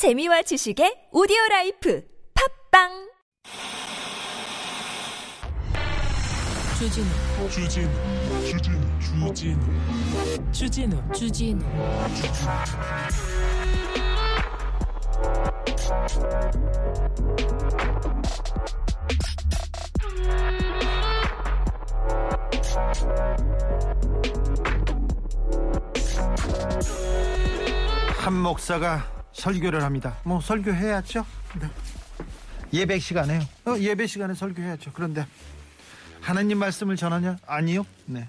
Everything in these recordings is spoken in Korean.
재미와 지식의 오디오 라이프. 팝빵! 주진우. 주진우 주진우 주진우. 주진우 주진우. 한 목사가 설교를 합니다. 뭐 설교해야죠. 네. 예배 시간에요. 어, 예배 시간에 설교해야죠. 그런데 하나님 말씀을 전하냐? 아니요. 네.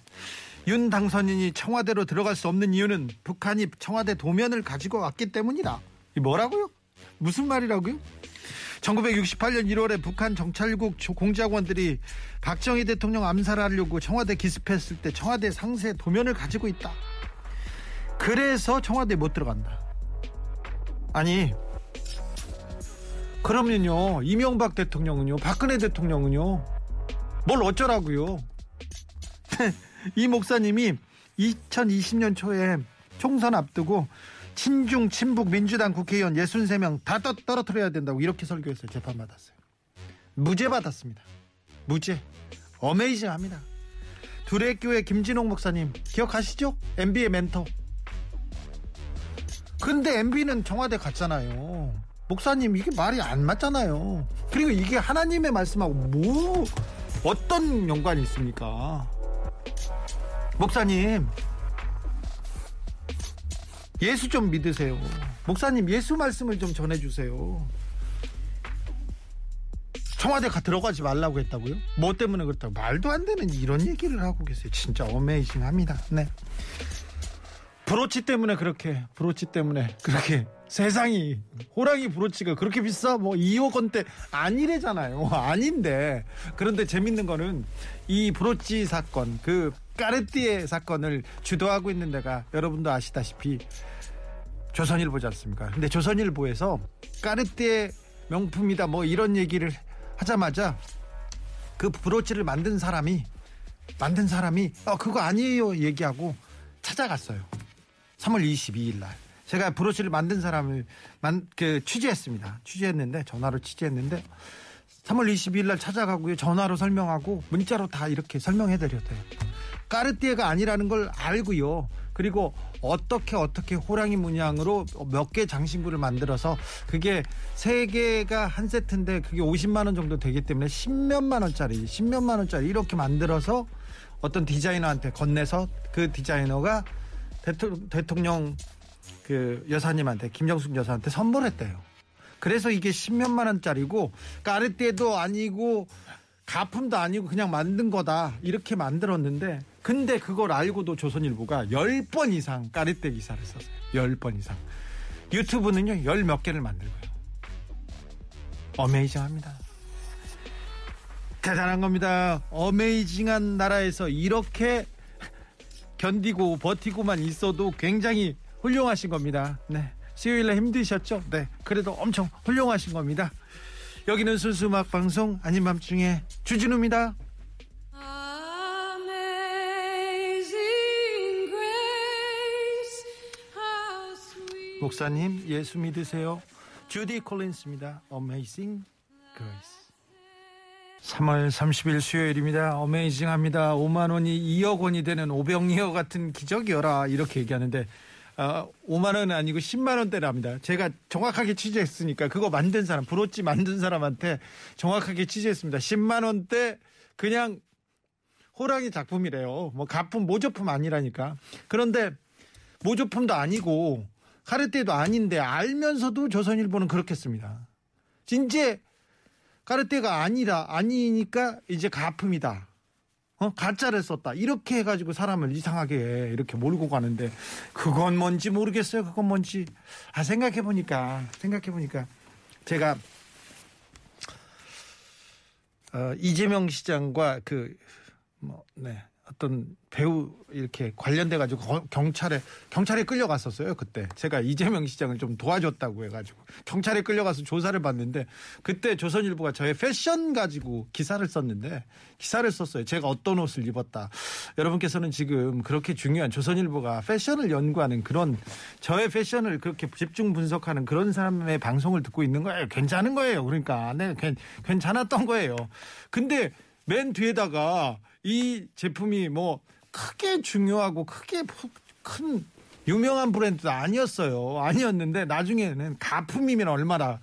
윤 당선인이 청와대로 들어갈 수 없는 이유는 북한이 청와대 도면을 가지고 왔기 때문이다. 이 뭐라고요? 무슨 말이라고요? 1968년 1월에 북한 정찰국 공작원들이 박정희 대통령 암살하려고 청와대 기습했을 때 청와대 상세 도면을 가지고 있다. 그래서 청와대 못 들어간다. 아니, 그러면요, 이명박 대통령은요, 박근혜 대통령은요, 뭘 어쩌라고요? 이 목사님이 2020년 초에 총선 앞두고 친중 친북 민주당 국회의원 63명 다 떠, 떨어뜨려야 된다고 이렇게 설교했어요. 재판 받았어요. 무죄 받았습니다. 무죄. 어메이징합니다. 두레교회 김진홍 목사님 기억하시죠? MB의 멘토. 근데 MB는 청와대 갔잖아요. 목사님 이게 말이 안 맞잖아요. 그리고 이게 하나님의 말씀하고 뭐 어떤 연관이 있습니까? 목사님 예수 좀 믿으세요. 목사님 예수 말씀을 좀 전해주세요. 청와대 가 들어가지 말라고 했다고요? 뭐 때문에 그렇다고 말도 안 되는 이런 얘기를 하고 계세요. 진짜 어메이징합니다. 네. 브로치 때문에 그렇게 브로치 때문에 그렇게 세상이 호랑이 브로치가 그렇게 비싸? 뭐 2억 원대 아니래잖아요. 아닌데. 그런데 재밌는 거는 이 브로치 사건 그 까르띠에 사건을 주도하고 있는 데가 여러분도 아시다시피 조선일보지 않습니까? 근데 조선일보에서 까르띠에 명품이다 뭐 이런 얘기를 하자마자 그 브로치를 만든 사람이 만든 사람이 어 그거 아니에요 얘기하고 찾아갔어요 3월 22일 날 제가 브로치를 만든 사람을 만, 그 취재했습니다. 취재했는데 전화로 취재했는데 3월 22일 날 찾아가고요. 전화로 설명하고 문자로 다 이렇게 설명해 드렸대요. 까르띠에가 아니라는 걸 알고요. 그리고 어떻게 어떻게 호랑이 문양으로 몇 개 장신구를 만들어서 그게 세 개가 한 세트인데 그게 50만 원 정도 되기 때문에 10몇만 원짜리, 10몇만 원짜리 이렇게 만들어서 어떤 디자이너한테 건네서 그 디자이너가 대통령 그 여사님한테 김정숙 여사한테 선물했대요. 그래서 이게 십몇만 원짜리고 까르띠에도 아니고 가품도 아니고 그냥 만든 거다 이렇게 만들었는데 근데 그걸 알고도 조선일보가 10번 이상 까르띠에 기사를 썼어요. 10번 이상. 유튜브는요 열 몇 개를 만들고요. 어메이징합니다. 대단한 겁니다. 어메이징한 나라에서 이렇게 견디고 버티고만 있어도 굉장히 훌륭하신 겁니다. 네. 수요일에 힘드셨죠? 네. 그래도 엄청 훌륭하신 겁니다. 여기는 순수 음악 방송 아닌 밤중에 주진우입니다. 목사님 예수 믿으세요. 주디 콜린스입니다. Amazing Grace. 3월 30일 수요일입니다. 어메이징합니다. 5만 원이 2억 원이 되는 오병이어 같은 기적이어라 이렇게 얘기하는데 어, 5만 원은 아니고 10만 원대랍니다. 제가 정확하게 취재했으니까 그거 만든 사람 브로치 만든 사람한테 정확하게 취재했습니다. 10만 원대 그냥 호랑이 작품이래요. 뭐 가품 모조품 아니라니까. 그런데 모조품도 아니고 카르띠에도 아닌데 알면서도 조선일보는 그렇게 씁니다. 진짜 까르띠가 아니라 아니니까 이제 가품이다. 어? 가짜를 썼다. 이렇게 해가지고 사람을 이상하게 이렇게 몰고 가는데 그건 뭔지 모르겠어요. 그건 뭔지. 아 생각해 보니까 생각해 보니까 제가 어, 이재명 시장과 그 뭐 네. 어떤 배우 이렇게 관련돼 가지고 경찰에 경찰에 끌려갔었어요 그때. 제가 이재명 시장을 좀 도와줬다고 해가지고. 경찰에 끌려가서 조사를 받는데 그때 조선일보가 저의 패션 가지고 기사를 썼는데 기사를 썼어요. 제가 어떤 옷을 입었다. 여러분께서는 지금 그렇게 중요한 조선일보가 패션을 연구하는 그런 저의 패션을 그렇게 집중 분석하는 그런 사람의 방송을 듣고 있는 거예요. 괜찮은 거예요. 그러니까. 네 괜찮았던 거예요. 근데 맨 뒤에다가 이 제품이 뭐 크게 중요하고 크게 큰 유명한 브랜드도 아니었어요. 아니었는데 나중에는 가품이면 얼마나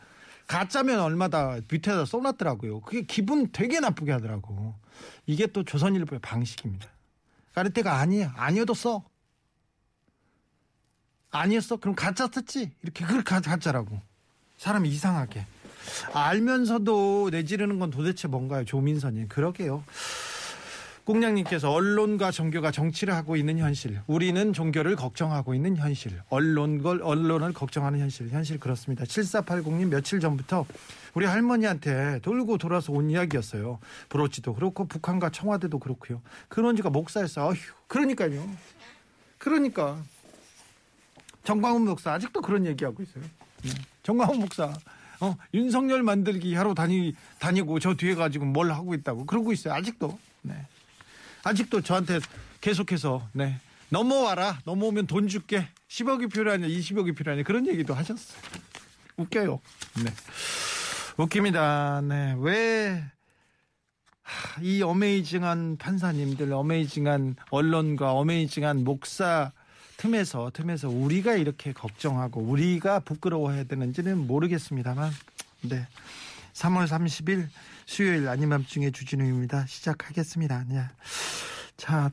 가짜면 얼마다 밑에다 써놨더라고요. 그게 기분 되게 나쁘게 하더라고. 이게 또 조선일보의 방식입니다. 까르테가 아니야. 아니어도 써. 아니었어? 그럼 가짜 썼지? 이렇게 그걸 가짜라고. 사람이 이상하게. 알면서도 내지르는 건 도대체 뭔가요? 조민선님. 그러게요. 꽁냥님께서 언론과 종교가 정치를 하고 있는 현실. 우리는 종교를 걱정하고 있는 현실. 언론 걸 언론을 걱정하는 현실. 현실 그렇습니다. 7480님 며칠 전부터 우리 할머니한테 돌고 돌아서 온 이야기였어요. 브로치도 그렇고 북한과 청와대도 그렇고요. 그런지가 목사였어. 어휴. 그러니까요. 그러니까 정광훈 목사 아직도 그런 얘기하고 있어요. 네. 정광훈 목사 어, 윤석열 만들기 하러 다니, 다니고 저 뒤에 가지고 뭘 하고 있다고 그러고 있어요. 아직도. 네. 아직도 저한테 계속해서 네. 넘어와라. 넘어오면 돈 줄게. 10억이 필요하냐, 20억이 필요하냐. 그런 얘기도 하셨어요. 웃겨요. 네. 웃깁니다. 네. 왜, 이 어메이징한 판사님들, 어메이징한 언론과 어메이징한 목사 틈에서, 틈에서 우리가 이렇게 걱정하고 우리가 부끄러워해야 되는지는 모르겠습니다만, 네. 3월 30일 수요일 아닌 밤중에 주진우입니다. 시작하겠습니다. 네. 자,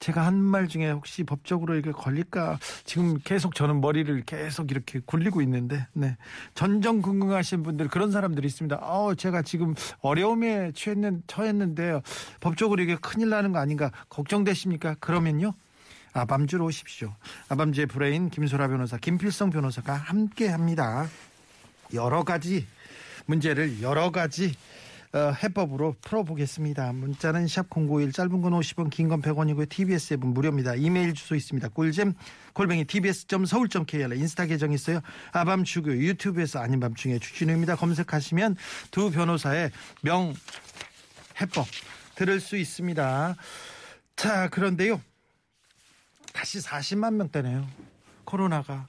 제가 한 말 중에 혹시 법적으로 이게 걸릴까 지금 계속 저는 머리를 계속 이렇게 굴리고 있는데 네 전정 궁금하신 분들 그런 사람들이 있습니다. 어 제가 지금 어려움에 취했는 처했는데요 법적으로 이게 큰일 나는 거 아닌가 걱정되십니까? 그러면요 아밤주로 오십시오. 아밤주의 브레인 김소라 변호사 김필성 변호사가 함께 합니다. 여러 가지 문제를 여러 가지 어, 해법으로 풀어보겠습니다. 문자는 샵091 짧은 건 50원 긴 건 100원이고요. TBS 앱은 무료입니다. 이메일 주소 있습니다. 꿀잼 골뱅이 tbs.seoul.kr 인스타 계정 있어요. 아밤주고 유튜브에서 아닌 밤중에 주진우입니다. 검색하시면 두 변호사의 명 해법 들을 수 있습니다. 자 그런데요. 다시 40만 명대네요. 코로나가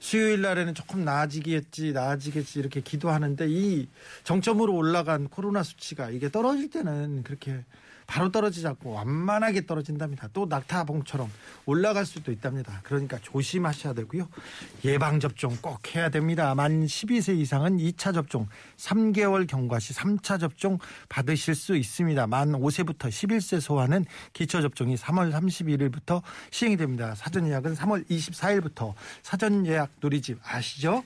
수요일 날에는 조금 나아지겠지, 나아지겠지 이렇게 기도하는데 이 정점으로 올라간 코로나 수치가 이게 떨어질 때는 그렇게 바로 떨어지지 않고 완만하게 떨어진답니다. 또 낙타봉처럼 올라갈 수도 있답니다. 그러니까 조심하셔야 되고요. 예방접종 꼭 해야 됩니다. 만 12세 이상은 2차 접종, 3개월 경과 시 3차 접종 받으실 수 있습니다. 만 5세부터 11세 소아는 기초접종이 3월 31일부터 시행이 됩니다. 사전 예약은 3월 24일부터 사전 예약 누리집 아시죠?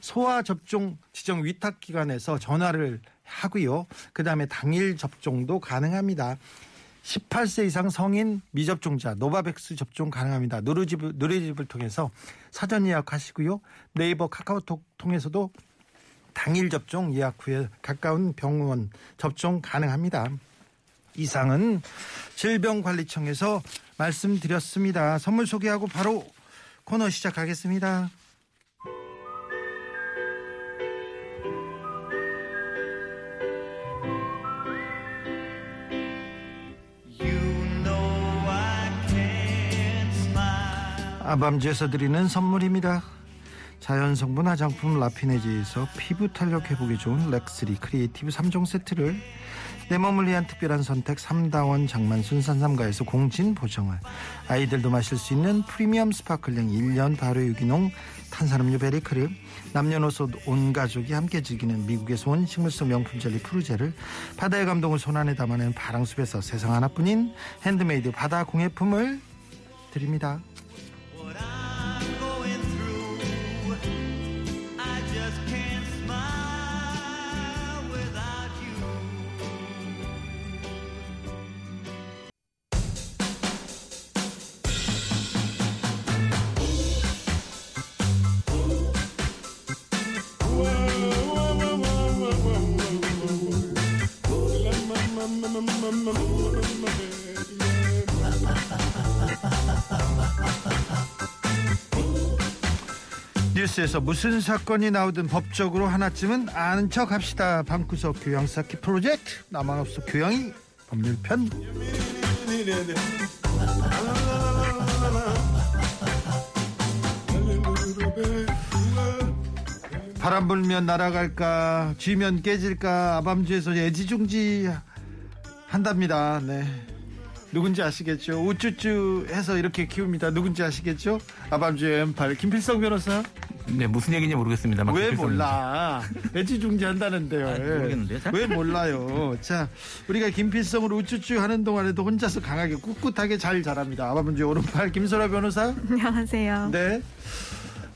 소아 접종 지정 위탁 기관에서 전화를 하고요. 그 다음에 당일 접종도 가능합니다. 18세 이상 성인 미접종자 노바백스 접종 가능합니다. 누리집, 누리집을 통해서 사전 예약하시고요. 네이버 카카오톡 통해서도 당일 접종 예약 후에 가까운 병원 접종 가능합니다. 이상은 질병관리청에서 말씀드렸습니다. 선물 소개하고 바로 코너 시작하겠습니다. 아밤주에서 드리는 선물입니다. 자연성분 화장품 라피네지에서 피부 탄력 회복에 좋은 렉스리 크리에이티브 3종 세트를 내 몸을 위한 특별한 선택 3다원 장만순 산삼가에서 공진 보정을 아이들도 마실 수 있는 프리미엄 스파클링 1년 발효 유기농 탄산음료 베리크를 남녀노소 온 가족이 함께 즐기는 미국에서 온 식물성 명품 젤리 푸르제를 바다의 감동을 손안에 담아낸 바랑숲에서 세상 하나뿐인 핸드메이드 바다 공예품을 드립니다. 뉴스에서 무슨 사건이 나오든 법적으로 하나쯤은 아는 척 합시다. 방구석 교양 쌓기 프로젝트 나만 없어 교양이 법률편. 바람 불면 날아갈까 쥐면 깨질까 아밤주에서 애지중지 한답니다. 네. 누군지 아시겠죠? 우쭈쭈 해서 이렇게 키웁니다. 누군지 아시겠죠? 아밤주의 왼팔 김필성 변호사. 네, 무슨 얘기인지 모르겠습니다만. 왜. 몰라? 애지중지 한다는데요. 아, 모르겠는데요, 잘? 왜 몰라요? 자, 우리가 김필성으로 우쭈쭈 하는 동안에도 혼자서 강하게 꿋꿋하게 잘 자랍니다. 아밤주의 오른팔 김소라 변호사. 안녕하세요. 네.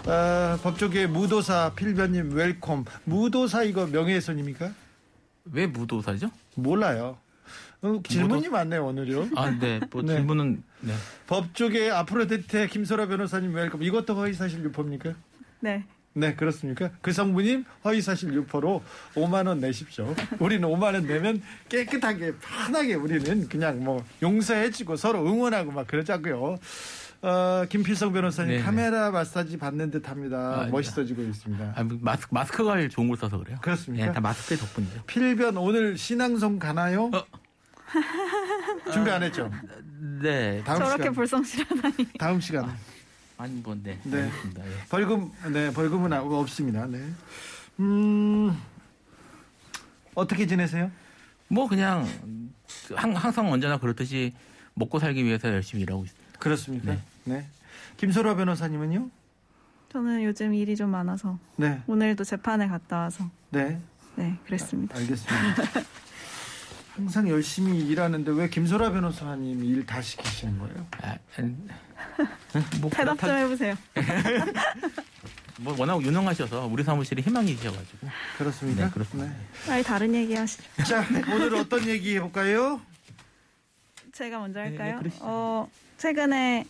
아, 법조계 무도사 필변님 welcome. 무도사 이거 명예훼손입니까? 왜 무도사죠? 몰라요. 어, 질문이 많네요 오늘요. 아, 네. 뭐 네. 질문은 네. 법조계 아프로디테 김소라 변호사님 welcome. 이것도 허위사실 유포입니까? 네. 네 그렇습니까? 그 성분님 허위사실 유포로 5만 원 내십시오. 우리는 5만 원 내면 깨끗하게 편하게 우리는 그냥 뭐 용서해주고 서로 응원하고 막 그러자고요. 어, 김필성 변호사님 네네. 카메라 마사지 받는 듯합니다. 아, 멋있어지고 있습니다. 아, 뭐 마스크 마스크가 좋은 걸 써서 그래요. 그렇습니까? 네, 다 마스크의 덕분이죠. 필변 오늘 신앙송 가나요? 어. 준비 안 했죠? 네. 다음 저렇게 시간. 불성실하다니. 다음 시간. 아니 뭐 네. 네. 알겠습니다. 예. 벌금 네 벌금은 아- 없습니다. 네. 음 어떻게 지내세요? 뭐 그냥 항, 항상 언제나 그렇듯이 먹고 살기 위해서 열심히 일하고 있습니다. 그렇습니까? 네. 네. 김소라 변호사님은요? 저는 요즘 일이 좀 많아서 네. 오늘도 재판에 갔다 와서 네. 네 그랬습니다. 알겠습니다. 항상 열심히 일하는데 왜 김소라 변호사님 일 다 시키시는 거예요? 아, 아니, 뭐, 대답 좀 그렇다- 해보세요. 뭐 워낙 유능하셔서 우리 사무실에 희망이셔가지고. 그렇습니까? 네, 그렇습니다. 빨리 다른 얘기 하시죠. 자, 오늘 어떤 얘기 해볼까요? 제가 먼저 네, 네, 할까요? 그러시죠. 어, 최근에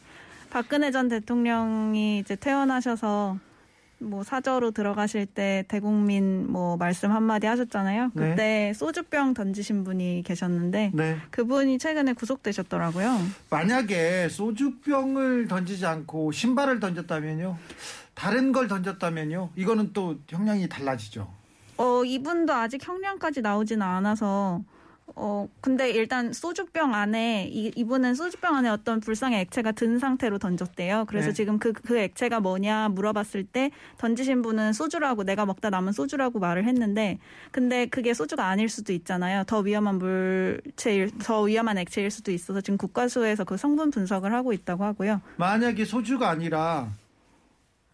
박근혜 전 대통령이 이제 퇴원하셔서 뭐 사저로 들어가실 때 대국민 뭐 말씀 한마디 하셨잖아요. 네. 그때 소주병 던지신 분이 계셨는데 네. 그분이 최근에 구속되셨더라고요. 만약에 소주병을 던지지 않고 신발을 던졌다면요? 다른 걸 던졌다면요? 이거는 또 형량이 달라지죠. 어, 이분도 아직 형량까지 나오지는 않아서 어, 근데 일단 소주병 안에 이, 이분은 소주병 안에 어떤 불상의 액체가 든 상태로 던졌대요. 그래서 네. 지금 그, 그 액체가 뭐냐 물어봤을 때 던지신 분은 소주라고 내가 먹다 남은 소주라고 말을 했는데 근데 그게 소주가 아닐 수도 있잖아요. 더 위험한 물체일, 더 위험한 액체일 수도 있어서 지금 국과수에서 그 성분 분석을 하고 있다고 하고요. 만약에 소주가 아니라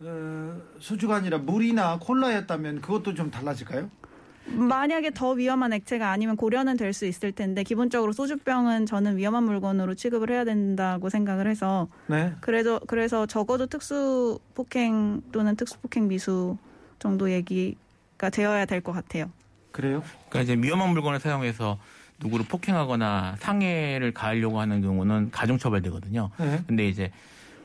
어, 소주가 아니라 물이나 콜라였다면 그것도 좀 달라질까요? 만약에 더 위험한 액체가 아니면 고려는 될 수 있을 텐데 기본적으로 소주병은 저는 위험한 물건으로 취급을 해야 된다고 생각을 해서 네. 그래도 그래서 적어도 특수 폭행 또는 특수 폭행 미수 정도 얘기가 되어야 될 것 같아요. 그래요? 그러니까 이제 위험한 물건을 사용해서 누구를 폭행하거나 상해를 가하려고 하는 경우는 가중처벌되거든요. 네. 근데 이제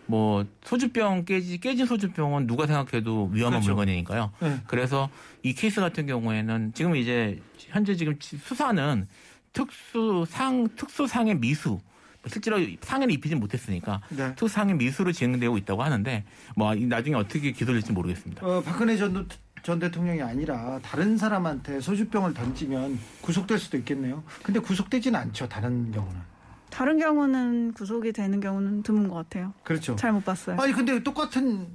뭐 소주병 깨지 깨진 소주병은 누가 생각해도 위험한 그렇죠. 물건이니까요. 네. 그래서 이 케이스 같은 경우에는 지금 이제 현재 지금 수사는 특수상 특수상해 미수 실제로 상해를 입히진 못했으니까 네. 특수상해 미수로 진행되고 있다고 하는데 뭐 나중에 어떻게 기소될지 모르겠습니다. 어, 박근혜 전, 전 대통령이 아니라 다른 사람한테 소주병을 던지면 구속될 수도 있겠네요. 근데 구속되지는 않죠. 다른 경우는. 다른 경우는 구속이 되는 경우는 드문 것 같아요. 그렇죠. 잘 못 봤어요. 아니 근데 똑같은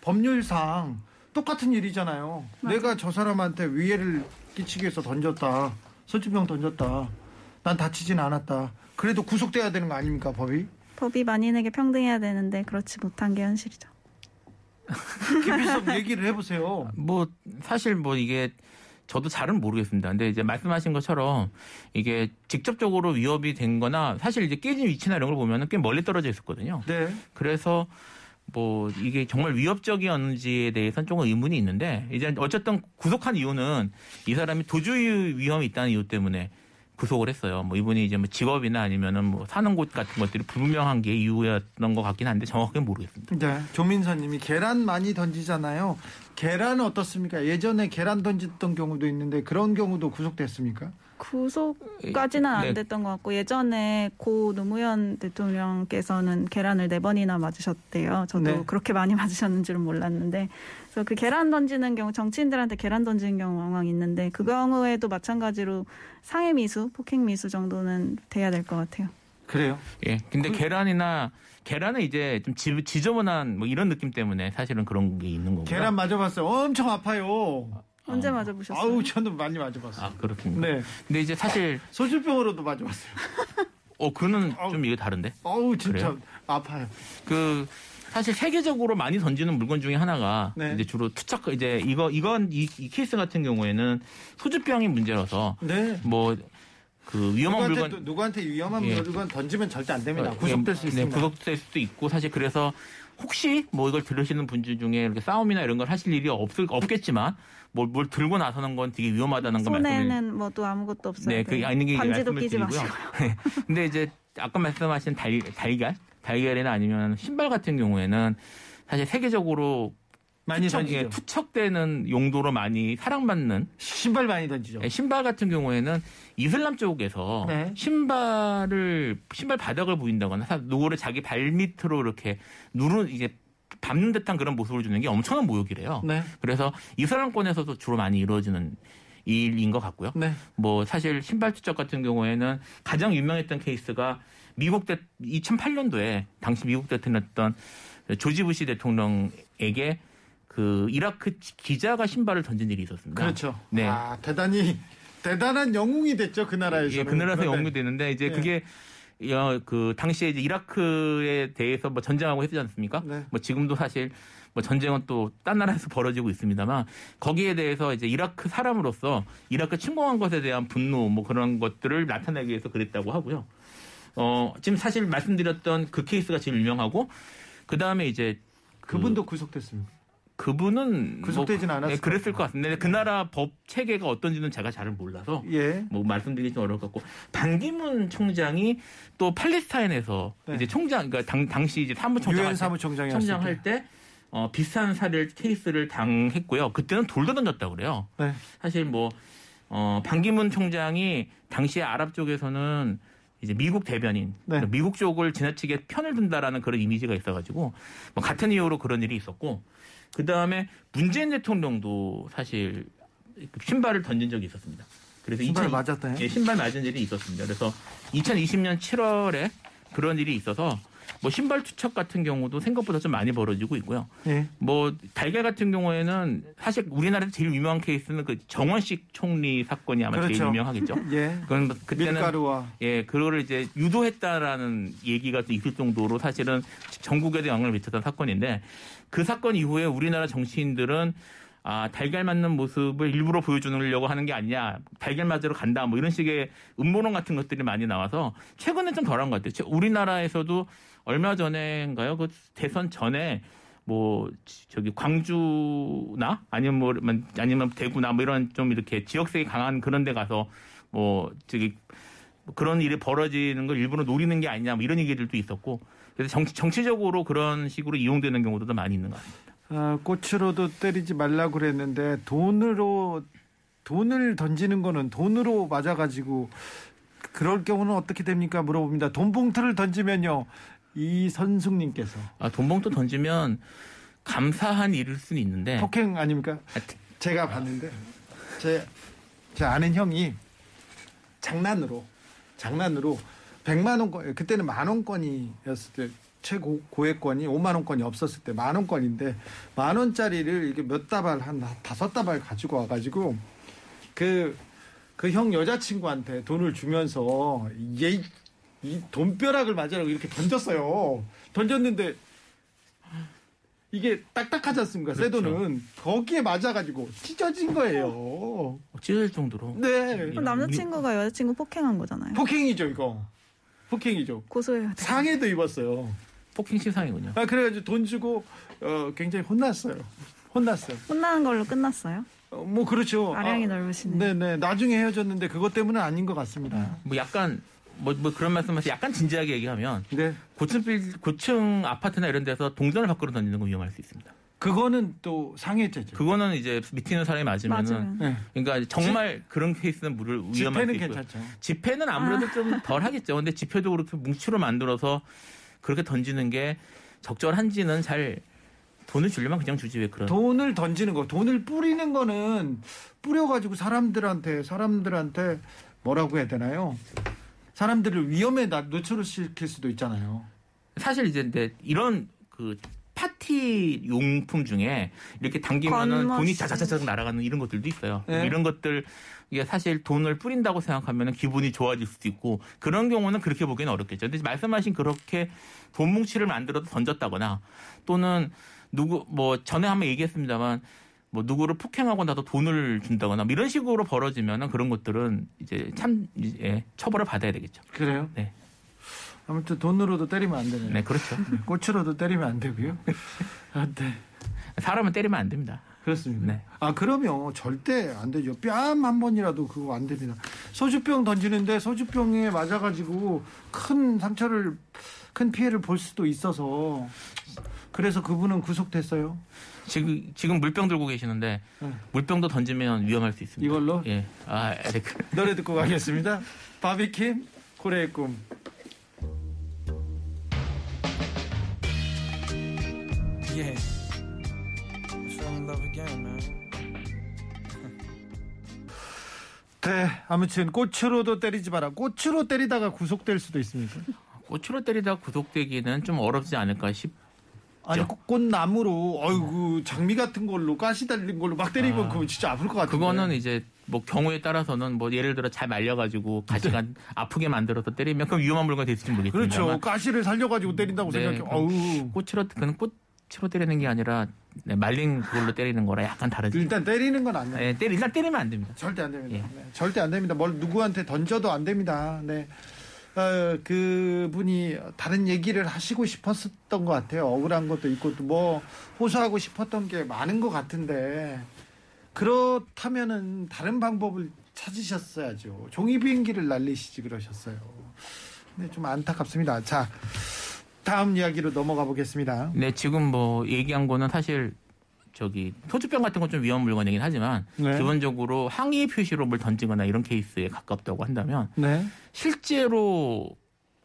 법률상 똑같은 일이잖아요. 맞아요. 내가 저 사람한테 위해를 끼치기 위해서 던졌다. 소주병 던졌다. 난 다치진 않았다. 그래도 구속돼야 되는 거 아닙니까 법이? 법이 만인에게 평등해야 되는데 그렇지 못한 게 현실이죠. 김필성 얘기를 해보세요. 뭐 사실 뭐 이게 저도 잘은 모르겠습니다. 근데 이제 말씀하신 것처럼 이게 직접적으로 위협이 된 거나 사실 이제 깨진 위치나 이런 걸 보면은 꽤 멀리 떨어져 있었거든요. 네. 그래서 뭐 이게 정말 위협적이었는지에 대해서는 조금 의문이 있는데 이제 어쨌든 구속한 이유는 이 사람이 도주의 위험이 있다는 이유 때문에 구속을 했어요. 뭐 이분이 이제 뭐 직업이나 아니면은 뭐 사는 곳 같은 것들이 불분명한 게 이유였던 것 같긴 한데 정확하게 모르겠습니다. 네. 조민서님이 계란 많이 던지잖아요. 계란은 어떻습니까? 예전에 계란 던졌던 경우도 있는데 그런 경우도 구속됐습니까? 구속까지는 안 네. 됐던 것 같고 예전에 고 노무현 대통령께서는 계란을 네 번이나 맞으셨대요. 저도 네. 그렇게 많이 맞으셨는 줄은 몰랐는데 그래서 그 계란 던지는 경우 정치인들한테 계란 던지는 경우 왕왕 있는데 그 경우에도 마찬가지로 상해 미수, 폭행 미수 정도는 돼야 될 것 같아요. 그래요? 예. 근데 그 계란이나 계란은 이제 좀 지, 지저분한 뭐 이런 느낌 때문에 사실은 그런 게 있는 거고요. 계란 맞아봤어요. 엄청 아파요. 언제 어. 맞아보셨어요? 아우 저는 많이 맞아봤어요. 아 그렇습니까? 네. 근데 이제 사실 소주병으로도 맞아봤어요. 어 그는. 좀 이게 다른데. 아우 진짜 그래요? 아파요. 그 사실 세계적으로 많이 던지는 물건 중에 하나가 네. 이제 주로 투척 이제 이거 이건 이, 이 케이스 같은 경우에는 소주병이 문제라서 네. 뭐 그 위험한 누구한테, 물건 또- 누구한테 위험한 예. 물건 던지면 절대 안 됩니다. 어, 구속될 수 네, 있습니다. 구속될 수도 있고 사실 그래서 혹시 뭐 이걸 들으시는 분들 중에 이렇게 싸움이나 이런 걸 하실 일이 없을 없겠지만 뭘, 뭘 들고 나서는 건 되게 위험하다는 거 말씀을 손에는 뭐또 아무것도 없어요. 네, 그게 아닌 게 반지도 말씀을 끼지. 마시고요. 근데 이제 아까 말씀하신 달, 달걀, 달걀이나 아니면 신발 같은 경우에는 사실 세계적으로 많이 투척, 던지죠. 예, 투척되는 용도로 많이 사랑받는 신발 많이 던지죠. 예, 신발 같은 경우에는 이슬람 쪽에서 네. 신발을 신발 바닥을 보인다거나 사- 누구를 자기 발 밑으로 이렇게 누르 이제 밟는 듯한 그런 모습을 주는 게 엄청난 모욕이래요. 네. 그래서 이슬람권에서도 주로 많이 이루어지는 일인 것 같고요. 네. 뭐 사실 신발 투척 같은 경우에는 가장 유명했던 케이스가 미국 대 2008년도에 당시 미국 대통령이었던 조지 부시 대통령에게 그 이라크 기자가 신발을 던진 일이 있었습니다. 그렇죠. 네. 아, 대단히 대단한 영웅이 됐죠 그 나라에서. 예, 그 나라에서 연구되는데 이제 네. 그게 어, 그 당시에 이제 이라크에 대해서 뭐 전쟁하고 했지 않습니까? 네. 뭐 지금도 사실 뭐 전쟁은 또 딴 나라에서 벌어지고 있습니다만 거기에 대해서 이제 이라크 사람으로서 이라크 침공한 것에 대한 분노 뭐 그런 것들을 나타내기 위해서 그랬다고 하고요. 어, 지금 사실 말씀드렸던 그 케이스가 제일 유명하고 그 다음에 이제 그- 그분도 구속됐습니다. 그분은 구속되진 뭐, 않았을 예, 그랬을 것 같은데 그 나라 법 체계가 어떤지는 제가 잘 몰라서 예. 뭐 말씀드리기 좀 어려울 것 같고 반기문 총장이 또 팔레스타인에서 네. 이제 총장 그러니까 당, 당시 이제 사무총장 유엔 사무총장이었을 총장 때. 할때 어, 비슷한 사례를 케이스를 당했고요. 그때는 돌도 던졌다고 그래요. 네. 사실 뭐 어, 반기문 총장이 당시에 아랍 쪽에서는 이제 미국 대변인, 네. 그러니까 미국 쪽을 지나치게 편을 든다라는 그런 이미지가 있어가지고 뭐 같은 이유로 그런 일이 있었고 그 다음에 문재인 대통령도 사실 신발을 던진 적이 있었습니다. 그래서 신발 2000 맞았다요? 예, 신발 맞은 일이 있었습니다. 그래서 2020년 7월에 그런 일이 있어서 뭐 신발 투척 같은 경우도 생각보다 좀 많이 벌어지고 있고요. 예. 뭐 달걀 같은 경우에는 사실 우리나라에서 제일 유명한 케이스는 그 정원식 총리 사건이 아마 제일 그렇죠. 유명하겠죠. 예. 그건 뭐 그때는 밀가루와 예 그거를 이제 유도했다라는 얘기가 또 있을 정도로 사실은 전국에도 영향을 미쳤던 사건인데 그 사건 이후에 우리나라 정치인들은 아 달걀 맞는 모습을 일부러 보여주려고 하는 게 아니냐 달걀 맞으러 간다 뭐 이런 식의 음모론 같은 것들이 많이 나와서 최근에 좀 덜한 것 같아요. 제- 우리나라에서도 얼마 전에인가요? 그 대선 전에 뭐 저기 광주나 아니면 뭐 아니면 대구나 뭐 이런 좀 이렇게 지역색이 강한 그런 데 가서 뭐 저기 뭐 그런 일이 벌어지는 걸 일부러 노리는 게 아니냐 뭐 이런 얘기들도 있었고 그래서 정치, 정치적으로 그런 식으로 이용되는 경우도 많이 있는 것 같습니다. 아, 꽃으로도 때리지 말라고 그랬는데 돈으로 돈을 던지는 거는 돈으로 맞아가지고 그럴 경우는 어떻게 됩니까 물어봅니다. 돈 봉투를 던지면요 이 선숙님께서 아, 돈봉투 던지면 감사한 일일 수는 있는데 폭행 아닙니까? 제가 봤는데 제, 제 아는 형이 장난으로 장난으로 100만 원권 그때는 만 원권이었을 때 최고 고액권이 5만 원권이 없었을 때 만 원권인데 만 원짜리를 이렇게 몇 다발 한 다섯 다발 가지고 와가지고 그 그 형 여자친구한테 돈을 주면서 얘 이 돈벼락을 맞으라고 이렇게 던졌어요. 던졌는데 이게 딱딱하지 않습니까? 새 그렇죠. 돈은 거기에 맞아가지고 찢어진 거예요. 찢을 정도로 네. 그럼 남자친구가 여자친구 폭행한 거잖아요. 폭행이죠, 이거. 폭행이죠. 고소해야 돼. 상해도 입었어요. 폭행 시상이군요. 아, 그래가지고 돈 주고, 어, 굉장히 혼났어요. 혼났어요. 혼나는 걸로 끝났어요. 어, 뭐, 그렇죠. 아량이 아, 넓으시네. 네네. 나중에 헤어졌는데 그것 때문은 아닌 것 같습니다. 뭐 약간 뭐, 뭐 그런 말씀하셔서 약간 진지하게 얘기하면 네. 고층 빌 고층 아파트나 이런 데서 동전을 밖으로 던지는 건 위험할 수 있습니다. 그거는 또 상해죄죠. 그거는 이제 밑에 사람이 맞으면은 맞아요. 네. 그러니까 정말 그런 케이스는 물을 위험할 수 집회는 있고요. 괜찮죠. 집회는 아무래도 아. 좀덜 하겠죠. 근데 집회도 그렇게 뭉치로 만들어서 그렇게 던지는 게 적절한지는 잘 돈을 주려면 그냥 주지 왜 그런. 돈을 던지는 거, 돈을 뿌리는 거는 뿌려가지고 사람들한테 사람들한테 뭐라고 해야 되나요? 사람들을 위험에 나- 노출시킬 수도 있잖아요. 사실 이제 근데 이런 그 파티 용품 중에 이렇게 당기면은. 돈이 자자자작 날아가는 이런 것들도 있어요. 네. 이런 것들 이게 사실 돈을 뿌린다고 생각하면 기분이 좋아질 수도 있고 그런 경우는 그렇게 보기는 어렵겠죠. 근데 말씀하신 그렇게 돈 뭉치를 만들어서 던졌다거나 또는 누구 뭐 전에 한번 얘기했습니다만 뭐 누구를 폭행하고 나서 돈을 준다거나 뭐 이런 식으로 벌어지면은 그런 것들은 이제 참 이제 처벌을 받아야 되겠죠. 그래요? 네. 아무튼 돈으로도 때리면 안 되네요. 네, 그렇죠. 꽃으로도 때리면 안 되고요. 아, 네. 사람은 때리면 안 됩니다. 그렇습니다. 네. 아, 그러면 절대 안 되죠. 뺨 한 번이라도 그거 안 됩니다. 소주병 던지는데 소주병에 맞아가지고 큰 상처를, 큰 피해를 볼 수도 있어서 그래서 그분은 구속됐어요. 지금 지금 물병 들고 계시는데 네. 물병도 던지면 위험할 수 있습니다. 이걸로 예. 아, 에릭. 노래 듣고 가겠습니다. 바비킴, 고래의 꿈. Yeah. 네, 아무튼 꽃으로도 때리지 마라. 꽃으로 때리다가 구속될 수도 있습니다. 꽃으로 때리다 구속되기는 좀 어렵지 않을까 싶. 아니 꽃- 꽃나무로 어이구 장미 같은 걸로 가시 달린 걸로 막 때리면 아. 그거 진짜 아플 것 같은데. 그거는 이제 뭐 경우에 따라서는 뭐 예를 들어 잘 말려가지고 가시가 아프게 만들어서 때리면 그럼 위험한 물건이 될지 모르겠지만 네. 그렇죠. 가시를 살려가지고 때린다고 네, 생각해. 그- 어우. 꽃으로 그는 꽃으로 때리는 게 아니라 네, 말린 그걸로 때리는 거라 약간 다르죠. 일단 때리는 건안 돼. 네, 때리, 일단 때리면 안 됩니다. 절대 안 됩니다. 예. 네, 절대 안 됩니다. 뭘 누구한테 던져도 안 됩니다. 네. 어, 그분이 다른 얘기를 하시고 싶었던 것 같아요. 억울한 것도 있고 또 뭐 호소하고 싶었던 게 많은 것 같은데 그렇다면은 다른 방법을 찾으셨어야죠. 종이 비행기를 날리시지 그러셨어요. 네, 좀 안타깝습니다. 자, 다음 이야기로 넘어가 보겠습니다. 네, 지금 뭐 얘기한 거는 사실 저기 소주병 같은 건 좀 위험한 물건이긴 하지만 네. 기본적으로 항의 표시로 뭘 던지거나 이런 케이스에 가깝다고 한다면 네. 실제로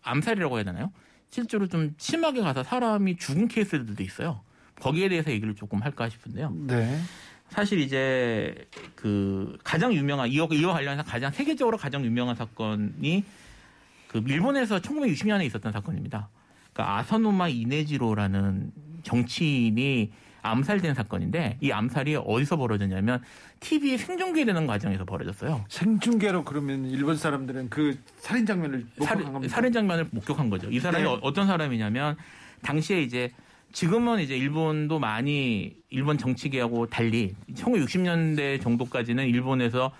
암살이라고 해야 되나요? 실제로 좀 심하게 가서 사람이 죽은 케이스들도 있어요. 거기에 대해서 얘기를 조금 할까 싶은데요. 네. 사실 이제 그 가장 유명한 이와, 이와 관련해서 가장 세계적으로 가장 유명한 사건이 그 일본에서 1960년에 있었던 사건입니다. 그러니까 아사노마 이네지로라는 정치인이 암살된 사건인데 이 암살이 어디서 벌어졌냐면 TV에 생중계되는 과정에서 벌어졌어요. 생중계로 그러면 일본 사람들은 그 살인 장면을 목격한 살인, 장면을 목격한 거죠. 이 사람이 네. 어- 어떤 사람이냐면 당시에 이제 지금은 이제 일본도 많이 일본 정치계하고 달리 1960년대 정도까지는 일본에서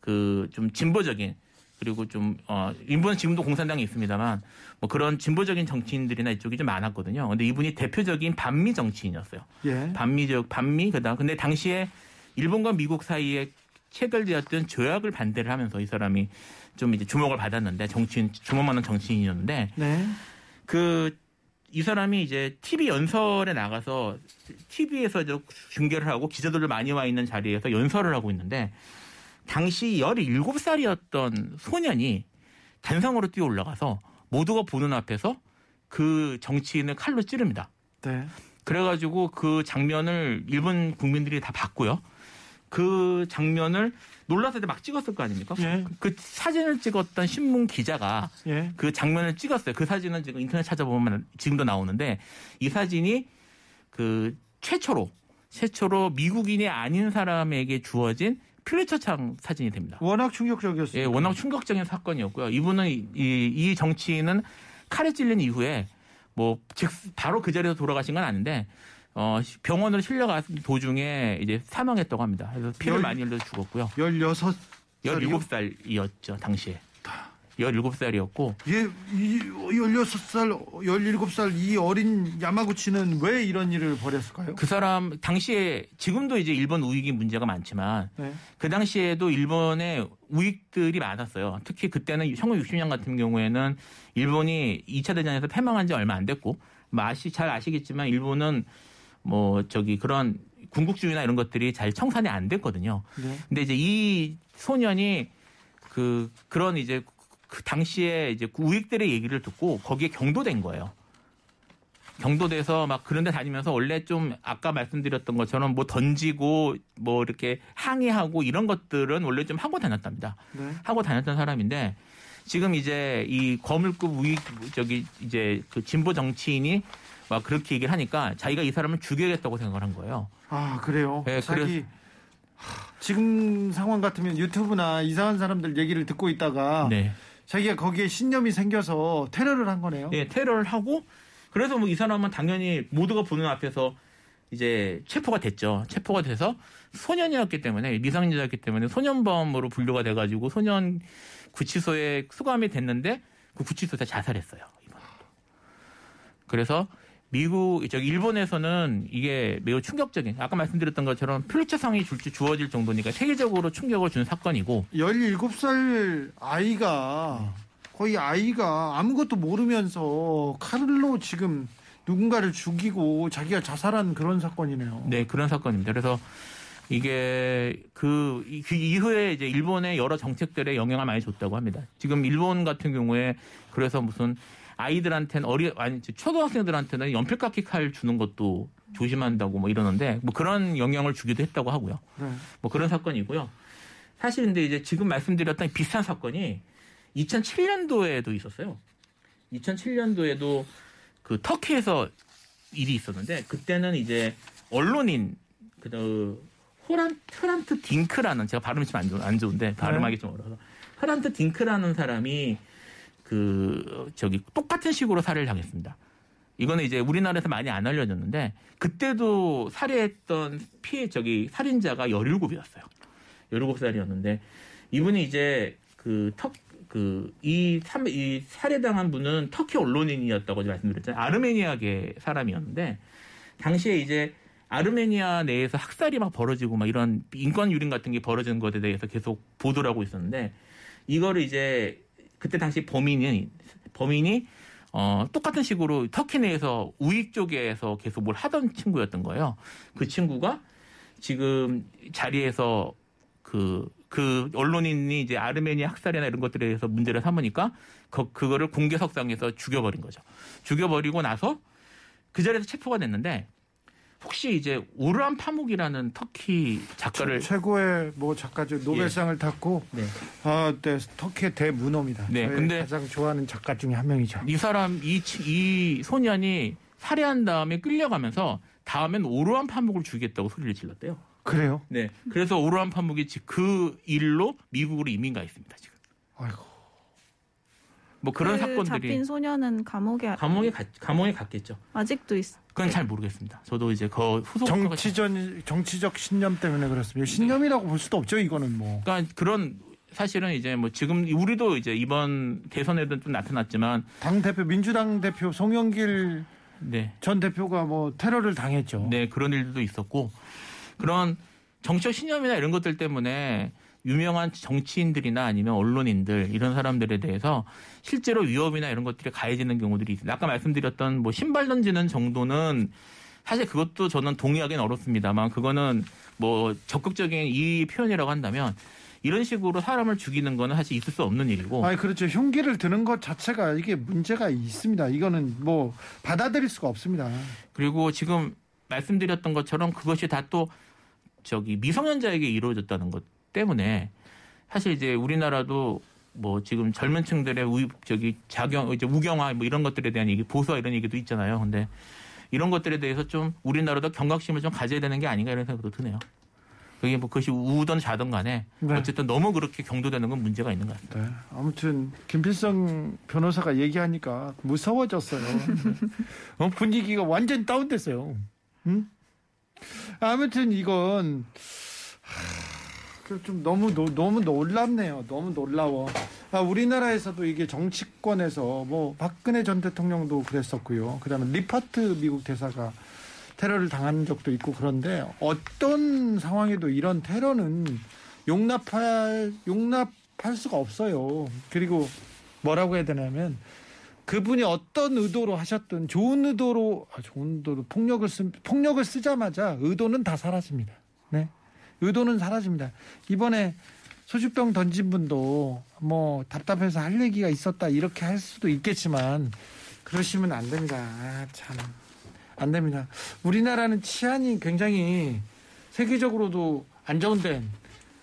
그 좀 진보적인 그리고 좀 어, 일본은 지금도 공산당이 있습니다만 뭐 그런 진보적인 정치인들이나 이쪽이 좀 많았거든요. 근데 이분이 대표적인 반미 정치인이었어요. 예. 반미적 반미 그다음 근데 당시에 일본과 미국 사이에 체결되었던 조약을 반대를 하면서 이 사람이 좀 이제 주목을 받았는데 정치인 주목 많은 정치인이었는데 네. 그 이 사람이 이제 TV 연설에 나가서 TV에서 중계를 하고 기자들도 많이 와 있는 자리에서 연설을 하고 있는데 당시 17살이었던 소년이 단상으로 뛰어 올라가서 모두가 보는 앞에서 그 정치인을 칼로 찌릅니다. 네. 그래가지고 그 장면을 일본 국민들이 다 봤고요. 그 장면을 놀라서 막 찍었을 거 아닙니까? 예. 그 사진을 찍었던 신문 기자가 예. 그 장면을 찍었어요. 그 사진은 지금 인터넷 찾아보면 지금도 나오는데 이 사진이 그 최초로 최초로 미국인이 아닌 사람에게 주어진 퓰리처상 사진이 됩니다. 워낙 충격적이었어요. 예, 워낙 충격적인 사건이었고요. 이분은 이, 이, 이 정치인은 칼에 찔린 이후에 뭐 즉 바로 그 자리에서 돌아가신 건 아닌데 어 병원으로 실려가 도중에 이제 사망했다고 합니다. 그래서 피를 열- 많이 흘려서 죽었고요. 16 17살이었죠, 당시에. 17살이었고 예, 이 16살, 17살 이 어린 야마구치는 왜 이런 일을 벌였을까요? 그 사람 당시에 지금도 이제 일본 우익이 문제가 많지만 네. 그 당시에도 일본에 우익들이 많았어요. 특히 그때는 1960년 같은 경우에는 일본이 2차 대전에서 패망한 지 얼마 안 됐고 맛이 잘 아시겠지만 일본은 뭐 저기 그런 군국주의나 이런 것들이 잘 청산이 안 됐거든요. 네. 근데 이제 이 소년이 그 그런 이제 그 당시에 이제 우익들의 얘기를 듣고 거기에 경도된 거예요. 경도돼서 막 그런 데 다니면서 원래 좀 아까 말씀드렸던 것처럼 뭐 던지고 뭐 이렇게 항의하고 이런 것들은 원래 좀 하고 다녔답니다. 네. 하고 다녔던 사람인데 지금 이제 이 거물급 우익 저기 이제 그 진보 정치인이 막 그렇게 얘기를 하니까 자기가 이 사람을 죽여야겠다고 생각을 한 거예요. 아 그래요. 네, 자기 하, 지금 상황 같으면 유튜브나 이상한 사람들 얘기를 듣고 있다가 네. 자기가 거기에 신념이 생겨서 테러를 한 거네요. 예, 테러를 하고 그래서 뭐 이 사람은 당연히 모두가 보는 앞에서 이제 체포가 됐죠. 체포가 돼서 소년이었기 때문에 미성년자였기 때문에 소년범으로 분류가 돼가지고 소년 구치소에 수감이 됐는데 그 구치소에서 자살했어요. 이번에. 그래서 미국 저기 일본에서는 이게 매우 충격적인 아까 말씀드렸던 것처럼 플리처상이 줄 주어질 정도니까 세계적으로 충격을 준 사건이고 17살 아이가 거의 아이가 아무것도 모르면서 칼로 지금 누군가를 죽이고 자기가 자살한 그런 사건이네요. 네, 그런 사건입니다. 그래서 이게 그, 이- 그 이후에 이제 일본의 여러 정책들에 영향을 많이 줬다고 합니다. 지금 일본 같은 경우에 그래서 무슨 아이들한테는 어리, 아니, 초등학생들한테는 연필깎이 칼 주는 것도 조심한다고 뭐 이러는데 뭐 그런 영향을 주기도 했다고 하고요. 네. 뭐 그런 사건이고요. 사실 근데 이제 지금 말씀드렸던 비슷한 사건이 2007년도에도 있었어요. 2007년도에도 그 터키에서 일이 있었는데 그때는 이제 언론인 그 흐란 흐란트 딩크라는 제가 발음이 좀 안 좋, 좋은데 발음하기 좀 어려서 흐란트 딩크라는 사람이 그 저기 똑같은 식으로 살해를 당했습니다. 이거는 이제 우리나라에서 많이 안 알려졌는데 그때도 살해했던 피해 저기 살인자가 17이었어요. 17살이었는데 이분이 이제 그턱 그이 이 살해당한 분은 터키 언론인이었다고 말씀드렸잖아요. 아르메니아계 사람이었는데 당시에 이제 아르메니아 내에서 학살이 막 벌어지고 막 이런 인권 유린 같은 게 벌어지는 것에 대해서 계속 보도를 하고 있었는데 이거를 이제 그때 당시 범인이 범인이 어 똑같은 식으로 터키 내에서 우익 쪽에서 계속 뭘 하던 친구였던 거예요. 그 친구가 지금 자리에서 그, 그 언론인이 이제 아르메니아 학살이나 이런 것들에 대해서 문제를 삼으니까 그, 그거를 공개석상에서 죽여버린 거죠. 죽여버리고 나서 그 자리에서 체포가 됐는데 혹시 이제 오르안 파묵이라는 터키 작가를 최고의 뭐 작가죠 노벨상을 탔고 네. 아, 네, 터키의 대문호입니다. 네, 근데- 가장 좋아하는 작가 중에 한 명이죠. 이 사람 이, 치- 이 소년이 살해한 다음에 끌려가면서 다음엔 오르안 파묵을 죽이겠다고 소리를 질렀대요. 그래요? 네. 그래서 오르안 파묵이 지- 그 일로 미국으로 이민 가 있습니다. 지금. 아이고. 뭐 그런 그 사건들이 잡힌 소년은 감옥에 감옥에 갔, 감옥에 갔겠죠. 아직도 있. 그건 잘 모르겠습니다. 저도 이제 그 후속 정치전 정치적 신념 때문에 그렇습니다. 신념이라고 볼 수도 없죠. 이거는 뭐. 그러니까 그런 사실은 이제 뭐 지금 우리도 이제 이번 대선에도 좀 나타났지만 당 대표 민주당 대표 송영길 네. 전 대표가 뭐 테러를 당했죠. 네, 그런 일들도 있었고 그런 정치적 신념이나 이런 것들 때문에 유명한 정치인들이나 아니면 언론인들 이런 사람들에 대해서 실제로 위협이나 이런 것들이 가해지는 경우들이 있습니다. 아까 말씀드렸던 뭐 신발 던지는 정도는 사실 그것도 저는 동의하기는 어렵습니다만 그거는 뭐 적극적인 이 표현이라고 한다면 이런 식으로 사람을 죽이는 거는 사실 있을 수 없는 일이고 아니 그렇죠. 흉기를 드는 것 자체가 이게 문제가 있습니다. 이거는 뭐 받아들일 수가 없습니다. 그리고 지금 말씀드렸던 것처럼 그것이 다 또 저기 미성년자에게 이루어졌다는 것 때문에 사실 이제 우리나라도 뭐 지금 젊은 층들의 우 저기 작용 이제 우경화 뭐 이런 것들에 대한 얘기 보수화 이런 얘기도 있잖아요. 근데 이런 것들에 대해서 좀 우리나라도 경각심을 좀 가져야 되는 게 아닌가 이런 생각도 드네요. 그게 뭐 그것이 우든 자든 간에 네. 어쨌든 너무 그렇게 경도되는 건 문제가 있는 것 같습니다. 네. 아무튼 김필성 변호사가 얘기하니까 무서워졌어요. 어, 분위기가 완전 다운됐어요. 응? 아무튼 이건 하, 그 좀 너무 노- 너무 놀랍네요. 너무 놀라워. 아, 우리나라에서도 이게 정치권에서 뭐 박근혜 전 대통령도 그랬었고요. 그다음에 리퍼트 미국 대사가 테러를 당한 적도 있고 그런데 어떤 상황에도 이런 테러는 용납할 용납할 수가 없어요. 그리고 뭐라고 해야 되냐면 그분이 어떤 의도로 하셨든 좋은 의도로 아, 좋은 의도로 폭력을 쓰, 폭력을 쓰자마자 의도는 다 사라집니다. 네. 의도는 사라집니다. 이번에 소주병 던진 분도 뭐 답답해서 할 얘기가 있었다 이렇게 할 수도 있겠지만 그러시면 안 됩니다. 아, 참. 안 됩니다. 우리나라는 치안이 굉장히 세계적으로도 안정된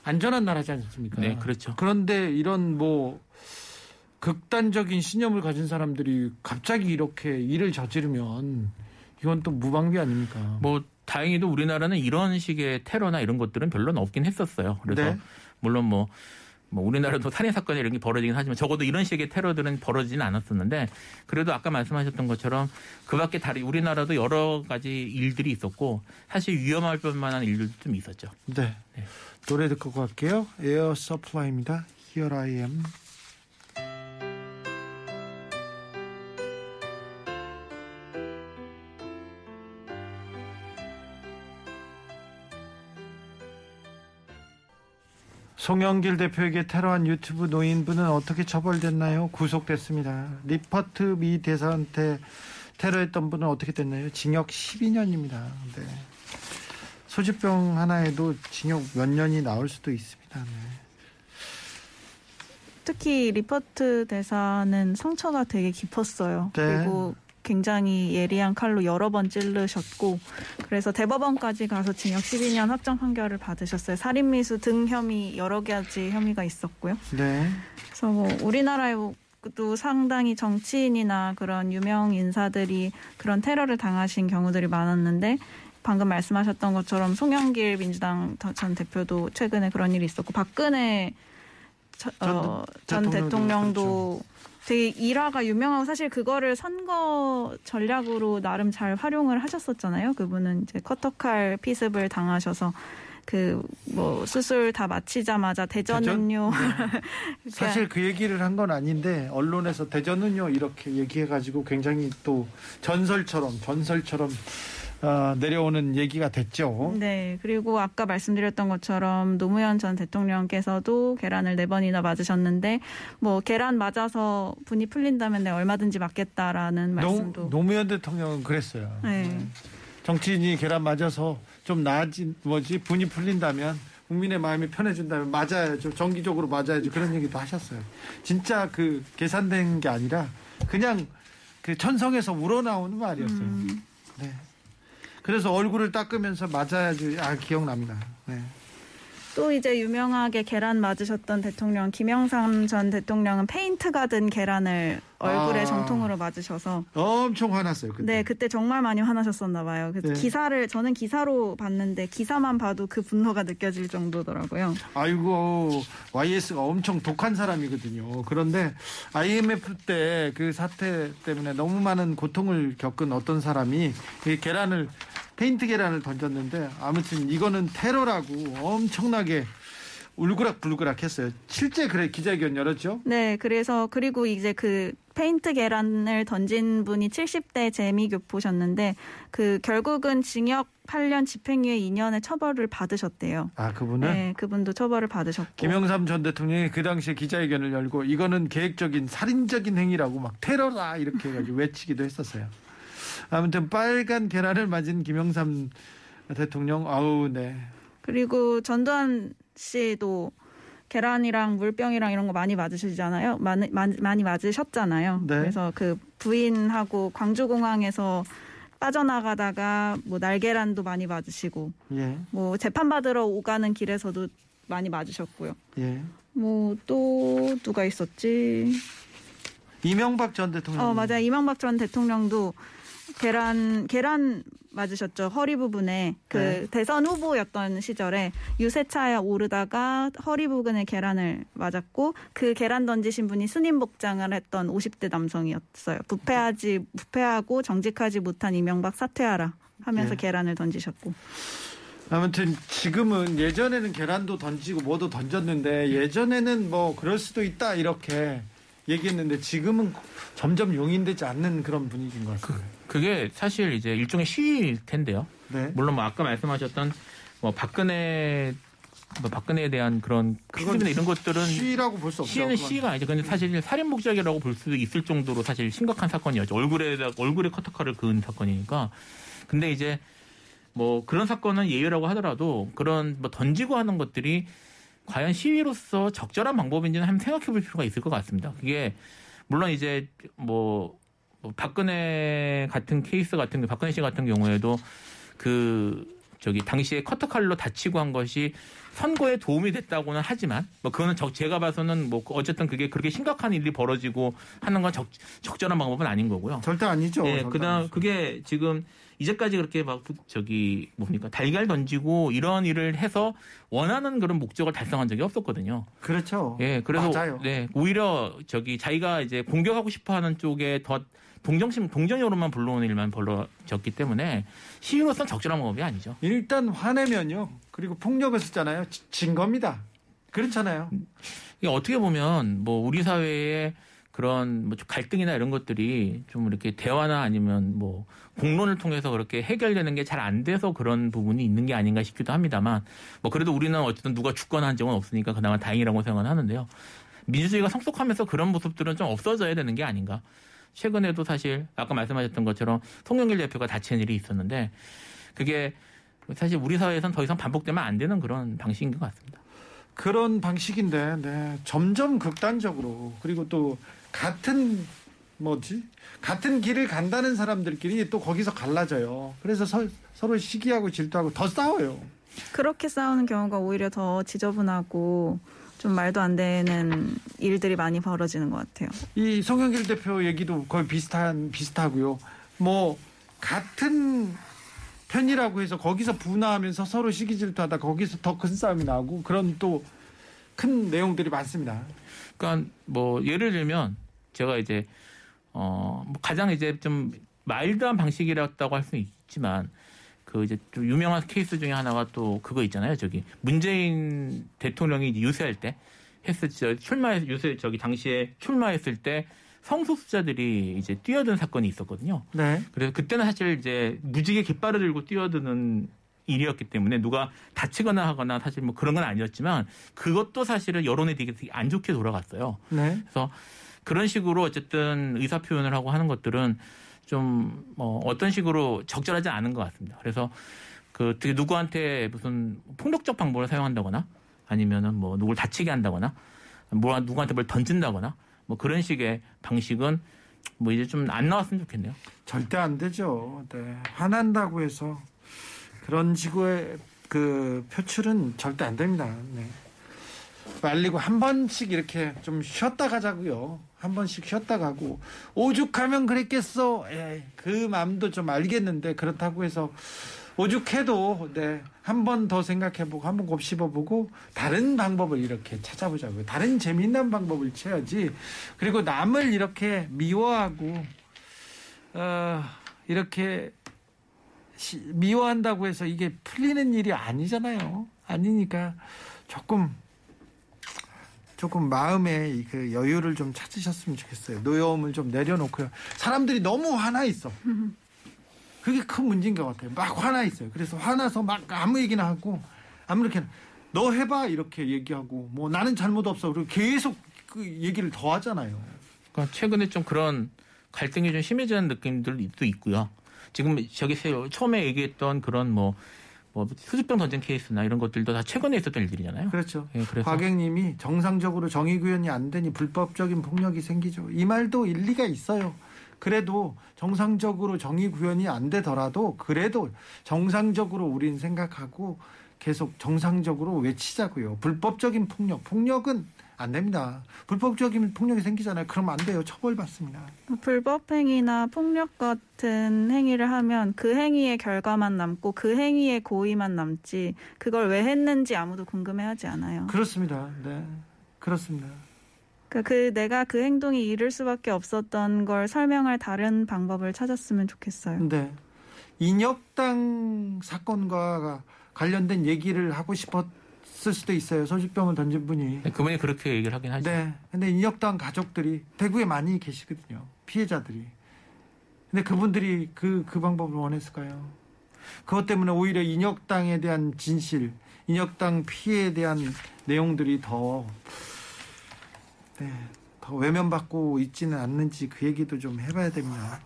안전한 나라지 않습니까? 네, 그렇죠. 그런데 이런 뭐 극단적인 신념을 가진 사람들이 갑자기 이렇게 일을 저지르면 이건 또 무방비 아닙니까? 뭐 다행히도 우리나라는 이런 식의 테러나 이런 것들은 별로 없긴 했었어요. 그래서 네. 물론 뭐, 뭐 우리나라도 살인 사건이 이런 게 벌어지긴 하지만 적어도 이런 식의 테러들은 벌어지진 않았었는데 그래도 아까 말씀하셨던 것처럼 그밖에 다른 우리나라도 여러 가지 일들이 있었고 사실 위험할 뻔만한 일들도 좀 있었죠. 네. 네. 노래 듣고 갈게요. 에어 서플라이입니다. Here I am. 송영길 대표에게 테러한 유튜브 노인분은 어떻게 처벌됐나요? 구속됐습니다. 리퍼트 미 대사한테 테러했던 분은 어떻게 됐나요? 징역 12년입니다. 네. 소주병 하나에도 징역 몇 년이 나올 수도 있습니다. 네. 특히 리퍼트 대사는 상처가 되게 깊었어요. 네. 그리고 굉장히 예리한 칼로 여러 번 찔르셨고 그래서 대법원까지 가서 징역 12년 확정 판결을 받으셨어요. 살인 미수 등 혐의 여러 가지 혐의가 있었고요. 네. 그래서 뭐 우리나라에도 상당히 정치인이나 그런 유명 인사들이 그런 테러를 당하신 경우들이 많았는데 방금 말씀하셨던 것처럼 송영길 민주당 전 대표도 최근에 그런 일이 있었고 박근혜 저- 전 어, 전 대통령도 대통령도 되게 일화가 유명하고 사실 그거를 선거 전략으로 나름 잘 활용을 하셨었잖아요. 그분은 이제 커터칼 피습을 당하셔서 그 뭐 수술 다 마치자마자 대전은요. 그러니까 사실 그 얘기를 한 건 아닌데 언론에서 대전은요 이렇게 얘기해 가지고 굉장히 또 전설처럼 전설처럼 아, 내려오는 얘기가 됐죠. 네, 그리고 아까 말씀드렸던 것처럼 노무현 전 대통령께서도 계란을 네 번이나 맞으셨는데 뭐 계란 맞아서 분이 풀린다면 내가 얼마든지 맞겠다라는 말씀도 노, 노무현 대통령은 그랬어요. 네. 정치인이 계란 맞아서 좀 나아진 뭐지 분이 풀린다면 국민의 마음이 편해진다면 맞아야죠. 정기적으로 맞아야죠. 그런 얘기도 하셨어요. 진짜 그 계산된 게 아니라 그냥 그 천성에서 우러나오는 말이었어요. 음, 네. 그래서 얼굴을 닦으면서 맞아야지. 아 기억납니다. 네. 또 이제 유명하게 계란 맞으셨던 대통령 김영삼 전 대통령은 페인트 가 든 계란을 얼굴에 아. 정통으로 맞으셔서 엄청 화났어요. 그때. 네 그때 정말 많이 화나셨었나 봐요. 그래서 네. 기사를 저는 기사로 봤는데 기사만 봐도 그 분노가 느껴질 정도더라고요. 아이고 YS가 엄청 독한 사람이거든요. 그런데 IMF 때 그 사태 때문에 너무 많은 고통을 겪은 어떤 사람이 이 계란을 페인트 계란을 던졌는데 아무튼 이거는 테러라고 엄청나게 울그락불그락 했어요. 실제 그래 기자회견 열었죠? 네, 그래서 그리고 이제 그 페인트 계란을 던진 분이 70대 재미교포셨는데 그 결국은 징역 8년 집행유예 2년의 처벌을 받으셨대요. 아 그분은 네, 그분도 처벌을 받으셨고. 김영삼 전 대통령이 그 당시에 기자회견을 열고 이거는 계획적인 살인적인 행위라고 막 테러다 이렇게 해가지고 외치기도 했었어요. 아무튼 빨간 계란을 맞은 김영삼 대통령 아우 네 그리고 전두환 씨도 계란이랑 물병이랑 이런 거 많이 맞으시잖아요. 많이, 많이, 많이 맞으셨잖아요. 네. 그래서 그 부인하고 광주공항에서 빠져나가다가 뭐 날계란도 많이 맞으시고 예, 뭐 재판 받으러 오가는 길에서도 많이 맞으셨고요. 예. 뭐 또 누가 있었지? 이명박 전 대통령. 어 맞아 요 이명박 전 대통령도 계란 계란 맞으셨죠 허리 부분에 그 네. 대선 후보였던 시절에 유세차에 오르다가 허리 부분에 계란을 맞았고 그 계란 던지신 분이 스님 복장을 했던 50대 남성이었어요. 부패하지 부패하고 정직하지 못한 이명박 사퇴하라 하면서 네. 계란을 던지셨고 아무튼 지금은 예전에는 계란도 던지고 뭐도 던졌는데 예전에는 뭐 그럴 수도 있다 이렇게 얘기했는데 지금은 점점 용인되지 않는 그런 분위기인 것 같습니다. 그게 사실 이제 일종의 시위일 텐데요. 네. 물론 뭐 아까 말씀하셨던 뭐 박근혜 뭐 박근혜에 대한 그런 크리즘이나 이런 것들은 시라고 볼 수 없죠. 시는 그건. 시가 아니죠. 근데 사실 살인 목적이라고 볼 수도 있을 정도로 사실 심각한 사건이었죠. 얼굴에 얼굴에 커터칼을 그은 사건이니까. 근데 이제 뭐 그런 사건은 예외라고 하더라도 그런 뭐 던지고 하는 것들이 과연 시위로서 적절한 방법인지는 한번 생각해 볼 필요가 있을 것 같습니다. 그게 물론 이제 뭐, 뭐 박근혜 같은 케이스 같은 게 박근혜 씨 같은 경우에도 그 저기 당시에 커터칼로 다치고 한 것이 선거에 도움이 됐다고는 하지만 뭐 그거는 적 제가 봐서는 뭐 어쨌든 그게 그렇게 심각한 일이 벌어지고 하는 건 적, 적절한 방법은 아닌 거고요. 절대 아니죠. 예, 절대 그다음 아니죠. 그게 지금 이제까지 그렇게 막 부- 저기 뭡니까 달걀 던지고 이런 일을 해서 원하는 그런 목적을 달성한 적이 없었거든요. 그렇죠. 예, 그래서 맞아요. 네 오히려 저기 자기가 이제 공격하고 싶어하는 쪽에 더 동정심 동정으로만 불러오는 일만 벌어졌기 때문에 시위로서는 적절한 방법이 아니죠. 일단 화내면요. 그리고 폭력을 쓰잖아요. 지- 진 겁니다. 그렇잖아요. 이게 어떻게 보면 뭐 우리 사회에 그런 뭐 갈등이나 이런 것들이 좀 이렇게 대화나 아니면 뭐 공론을 통해서 그렇게 해결되는 게 잘 안 돼서 그런 부분이 있는 게 아닌가 싶기도 합니다만 뭐 그래도 우리는 어쨌든 누가 죽거나 한 적은 없으니까 그나마 다행이라고 생각은 하는데요. 민주주의가 성숙하면서 그런 모습들은 좀 없어져야 되는 게 아닌가. 최근에도 사실 아까 말씀하셨던 것처럼 송영길 대표가 다친 일이 있었는데 그게 사실 우리 사회에선 더 이상 반복되면 안 되는 그런 방식인 것 같습니다. 그런 방식인데 네. 점점 극단적으로 그리고 또 같은 뭐지 같은 길을 간다는 사람들끼리 또 거기서 갈라져요. 그래서 서, 서로 시기하고 질투하고 더 싸워요. 그렇게 싸우는 경우가 오히려 더 지저분하고 좀 말도 안 되는 일들이 많이 벌어지는 것 같아요. 이 송영길 대표 얘기도 거의 비슷한 비슷하고요. 뭐 같은 편이라고 해서 거기서 분화하면서 서로 시기 질투하다 거기서 더 큰 싸움이 나고 그런 또 큰 내용들이 많습니다. 그러니까 뭐 예를 들면 제가 이제 어뭐 가장 이제 좀 마일드한 방식이라고 할 수는 있지만 그 이제 좀 유명한 케이스 중에 하나가 또 그거 있잖아요. 저기 문재인 대통령이 유세할 때 했을 때 출마해 유세 저기 당시에 출마했을 때 성소수자들이 이제 뛰어든 사건이 있었거든요. 네. 그래서 그때는 사실 이제 무지개 깃발을 들고 뛰어드는 일이었기 때문에 누가 다치거나 하거나 사실 뭐 그런 건 아니었지만 그것도 사실은 여론에 되게 되게 안 좋게 돌아갔어요. 네. 그래서 그런 식으로 어쨌든 의사 표현을 하고 하는 것들은 좀 뭐 어떤 식으로 적절하지 않은 것 같습니다. 그래서 그 어떻게 누구한테 무슨 폭력적 방법을 사용한다거나 아니면은 뭐 누굴 다치게 한다거나 뭐 누구한테 뭘 던진다거나 뭐 그런 식의 방식은 뭐 이제 좀 안 나왔으면 좋겠네요. 절대 안 되죠. 네. 화난다고 해서 그런 식의 그 표출은 절대 안 됩니다. 네. 말리고 한 번씩 이렇게 좀 쉬었다 가자고요. 한 번씩 쉬었다 가고 오죽하면 그랬겠어. 에이, 그 마음도 좀 알겠는데 그렇다고 해서 오죽해도 네, 한 번 더 생각해보고 한 번 곱씹어보고 다른 방법을 이렇게 찾아보자고요. 다른 재미있는 방법을 쳐야지. 그리고 남을 이렇게 미워하고 어, 이렇게 시- 미워한다고 해서 이게 풀리는 일이 아니잖아요. 아니니까 조금 조금 마음에 이그 여유를 좀 찾으셨으면 좋겠어요. 노여움을 좀 내려놓고요. 사람들이 너무 화나 있어. 그게 큰 문제인 것 같아요. 막 화나 있어요. 그래서 화나서 막 아무 얘기나 하고 아무렇게나 너 해봐 이렇게 얘기하고 뭐 나는 잘못 없어 그리고 계속 그 얘기를 더 하잖아요. 그러니까 최근에 좀 그런 갈등이 좀 심해지는 느낌들도 있고요. 지금 저기 세- 처음에 얘기했던 그런 뭐, 뭐 수집병 던진 케이스나 이런 것들도 다 최근에 있었던 일들이잖아요. 그렇죠. 예, 그래서 과객님이 정상적으로 정의 구현이 안 되니 불법적인 폭력이 생기죠. 이 말도 일리가 있어요. 그래도 정상적으로 정의 구현이 안 되더라도 그래도 정상적으로 우린 생각하고 계속 정상적으로 외치자고요. 불법적인 폭력, 폭력은 안 됩니다. 불법적인 폭력이 생기잖아요. 그럼 안 돼요. 처벌받습니다. 불법 행위나 폭력 같은 행위를 하면 그 행위의 결과만 남고 그 행위의 고의만 남지 그걸 왜 했는지 아무도 궁금해하지 않아요. 그렇습니다. 네. 그렇습니다. 그, 그 내가 그 행동이 이를 수밖에 없었던 걸 설명할 다른 방법을 찾았으면 좋겠어요. 네. 인혁당 사건과 관련된 얘기를 하고 싶었 을 수도 있어요. 소주병을 던진 분이. 그분이 그렇게 얘기를 하긴 하죠. 네. 근데 인혁당 가족들이 대구에 많이 계시거든요. 피해자들이. 근데 그분들이 그, 그 방법을 원했을까요? 그것 때문에 오히려 인혁당에 대한 진실, 인혁당 피해에 대한 내용들이 더, 네, 더 외면받고 있지는 않는지 그 얘기도 좀 해봐야 됩니다.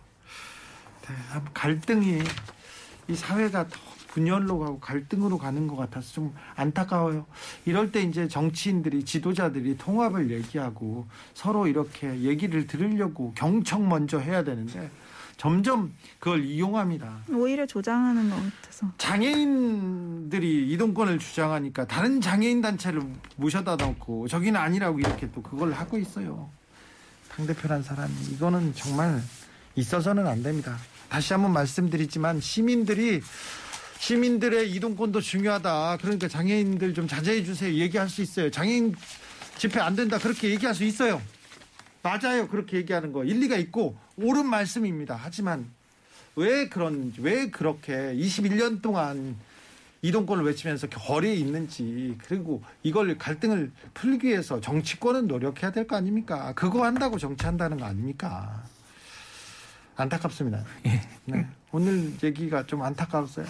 네, 갈등이 이 사회가 더 분열로 가고 갈등으로 가는 것 같아서 좀 안타까워요. 이럴 때 이제 정치인들이 지도자들이 통합을 얘기하고 서로 이렇게 얘기를 들으려고 경청 먼저 해야 되는데 점점 그걸 이용합니다. 오히려 조장하는 것 같아서. 장애인들이 이동권을 주장하니까 다른 장애인 단체를 모셔다 놓고 저기는 아니라고 이렇게 또 그걸 하고 있어요. 당대표란 사람이 이거는 정말 있어서는 안 됩니다. 다시 한번 말씀드리지만 시민들이 시민들의 이동권도 중요하다. 그러니까 장애인들 좀 자제해 주세요. 얘기할 수 있어요. 장애인 집회 안 된다. 그렇게 얘기할 수 있어요. 맞아요. 그렇게 얘기하는 거 일리가 있고 옳은 말씀입니다. 하지만 왜 그런지 왜 그렇게 21년 동안 이동권을 외치면서 거리에 있는지 그리고 이걸 갈등을 풀기 위해서 정치권은 노력해야 될 거 아닙니까? 그거 한다고 정치한다는 거 아닙니까? 안타깝습니다. 네. 오늘 얘기가 좀 안타까웠어요.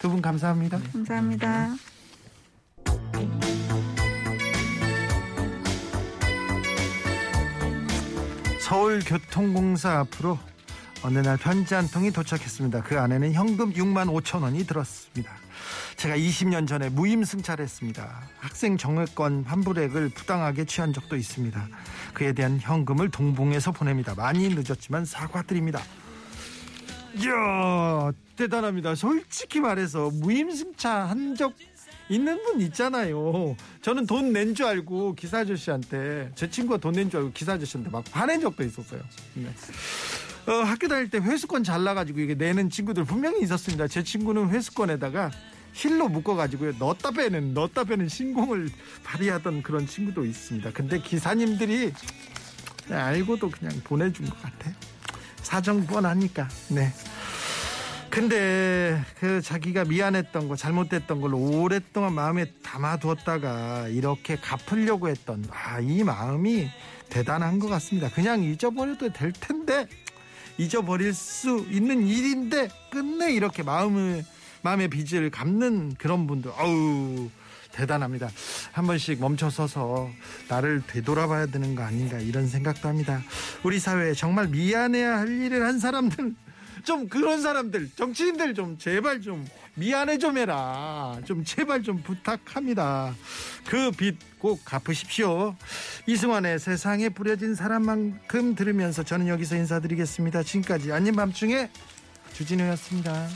두 분 감사합니다. 감사합니다. 서울교통공사 앞으로 어느 날 편지 한 통이 도착했습니다. 그 안에는 현금 6만 5천 원이 들었습니다. 제가 20년 전에 무임승차했습니다. 학생 정액권 환불액을 부당하게 취한 적도 있습니다. 그에 대한 현금을 동봉해서 보냅니다. 많이 늦었지만 사과드립니다. 이야 대단합니다. 솔직히 말해서 무임승차 한 적 있는 분 있잖아요. 저는 돈 낸 줄 알고 기사 아저씨한테 제 친구가 돈 낸 줄 알고 기사 아저씨한테 막 화낸 적도 있었어요. 네. 어, 학교 다닐 때 회수권 잘라가지고 이게 내는 친구들 분명히 있었습니다. 제 친구는 회수권에다가 실로 묶어가지고요. 넣었다 빼는, 넣었다 빼는 신공을 발휘하던 그런 친구도 있습니다. 근데 기사님들이 알고도 그냥 보내준 것 같아요. 사정 뻔하니까. 네. 근데 그 자기가 미안했던 거 잘못됐던 걸 오랫동안 마음에 담아두었다가 이렇게 갚으려고 했던 아, 이 마음이 대단한 것 같습니다. 그냥 잊어버려도 될 텐데 잊어버릴 수 있는 일인데 끝내 이렇게 마음을 마음의 빚을 갚는 그런 분들. 어우 대단합니다. 한 번씩 멈춰서서 나를 되돌아봐야 되는 거 아닌가 이런 생각도 합니다. 우리 사회에 정말 미안해야 할 일을 한 사람들 좀 그런 사람들 정치인들 좀 제발 좀 미안해 좀 해라. 좀 제발 좀 부탁합니다. 그 빚 꼭 갚으십시오. 이승환의 세상에 뿌려진 사람만큼 들으면서 저는 여기서 인사드리겠습니다. 지금까지 아닌 밤중에 주진우였습니다